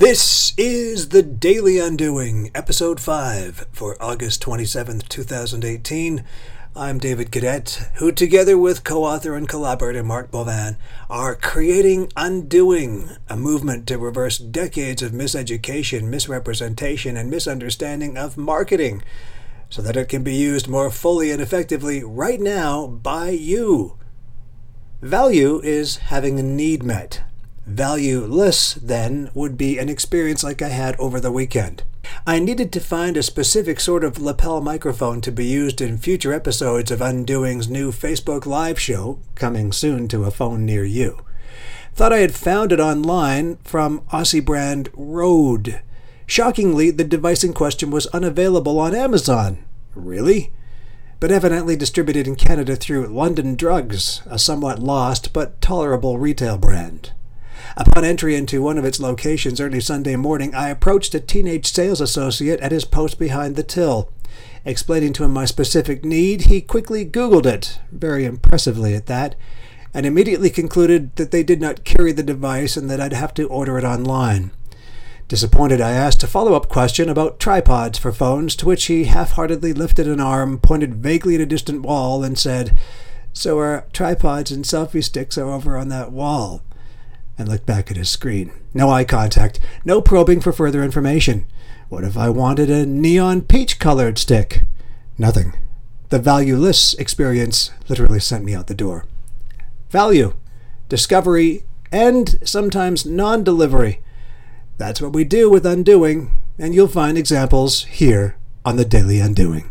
This is the Daily Undoing, episode 5 for August 27th, 2018. I'm David Cadet, who, together with co author and collaborator Mark Bovan, are creating Undoing, a movement to reverse decades of miseducation, misrepresentation, and misunderstanding of marketing so that it can be used more fully and effectively right now by you. Value is having a need met. Valueless, then, would be an experience like I had over the weekend. I needed to find a specific sort of lapel microphone to be used in future episodes of Undoing's new Facebook Live show, coming soon to a phone near you. Thought I had found it online from Aussie brand Rode. Shockingly, the device in question was unavailable on Amazon. Really? But evidently distributed in Canada through London Drugs, a somewhat lost but tolerable retail brand. Upon entry into one of its locations early Sunday morning, I approached a teenage sales associate at his post behind the till. Explaining to him my specific need, he quickly Googled it, very impressively at that, and immediately concluded that they did not carry the device and that I'd have to order it online. Disappointed, I asked a follow up question about tripods for phones, to which he half heartedly lifted an arm, pointed vaguely at a distant wall, and said, So our tripods and selfie sticks are over on that wall and looked back at his screen. No eye contact, no probing for further information. What if I wanted a neon peach colored stick? Nothing. The valueless experience literally sent me out the door. Value, discovery, and sometimes non delivery. That's what we do with Undoing, and you'll find examples here on the Daily Undoing.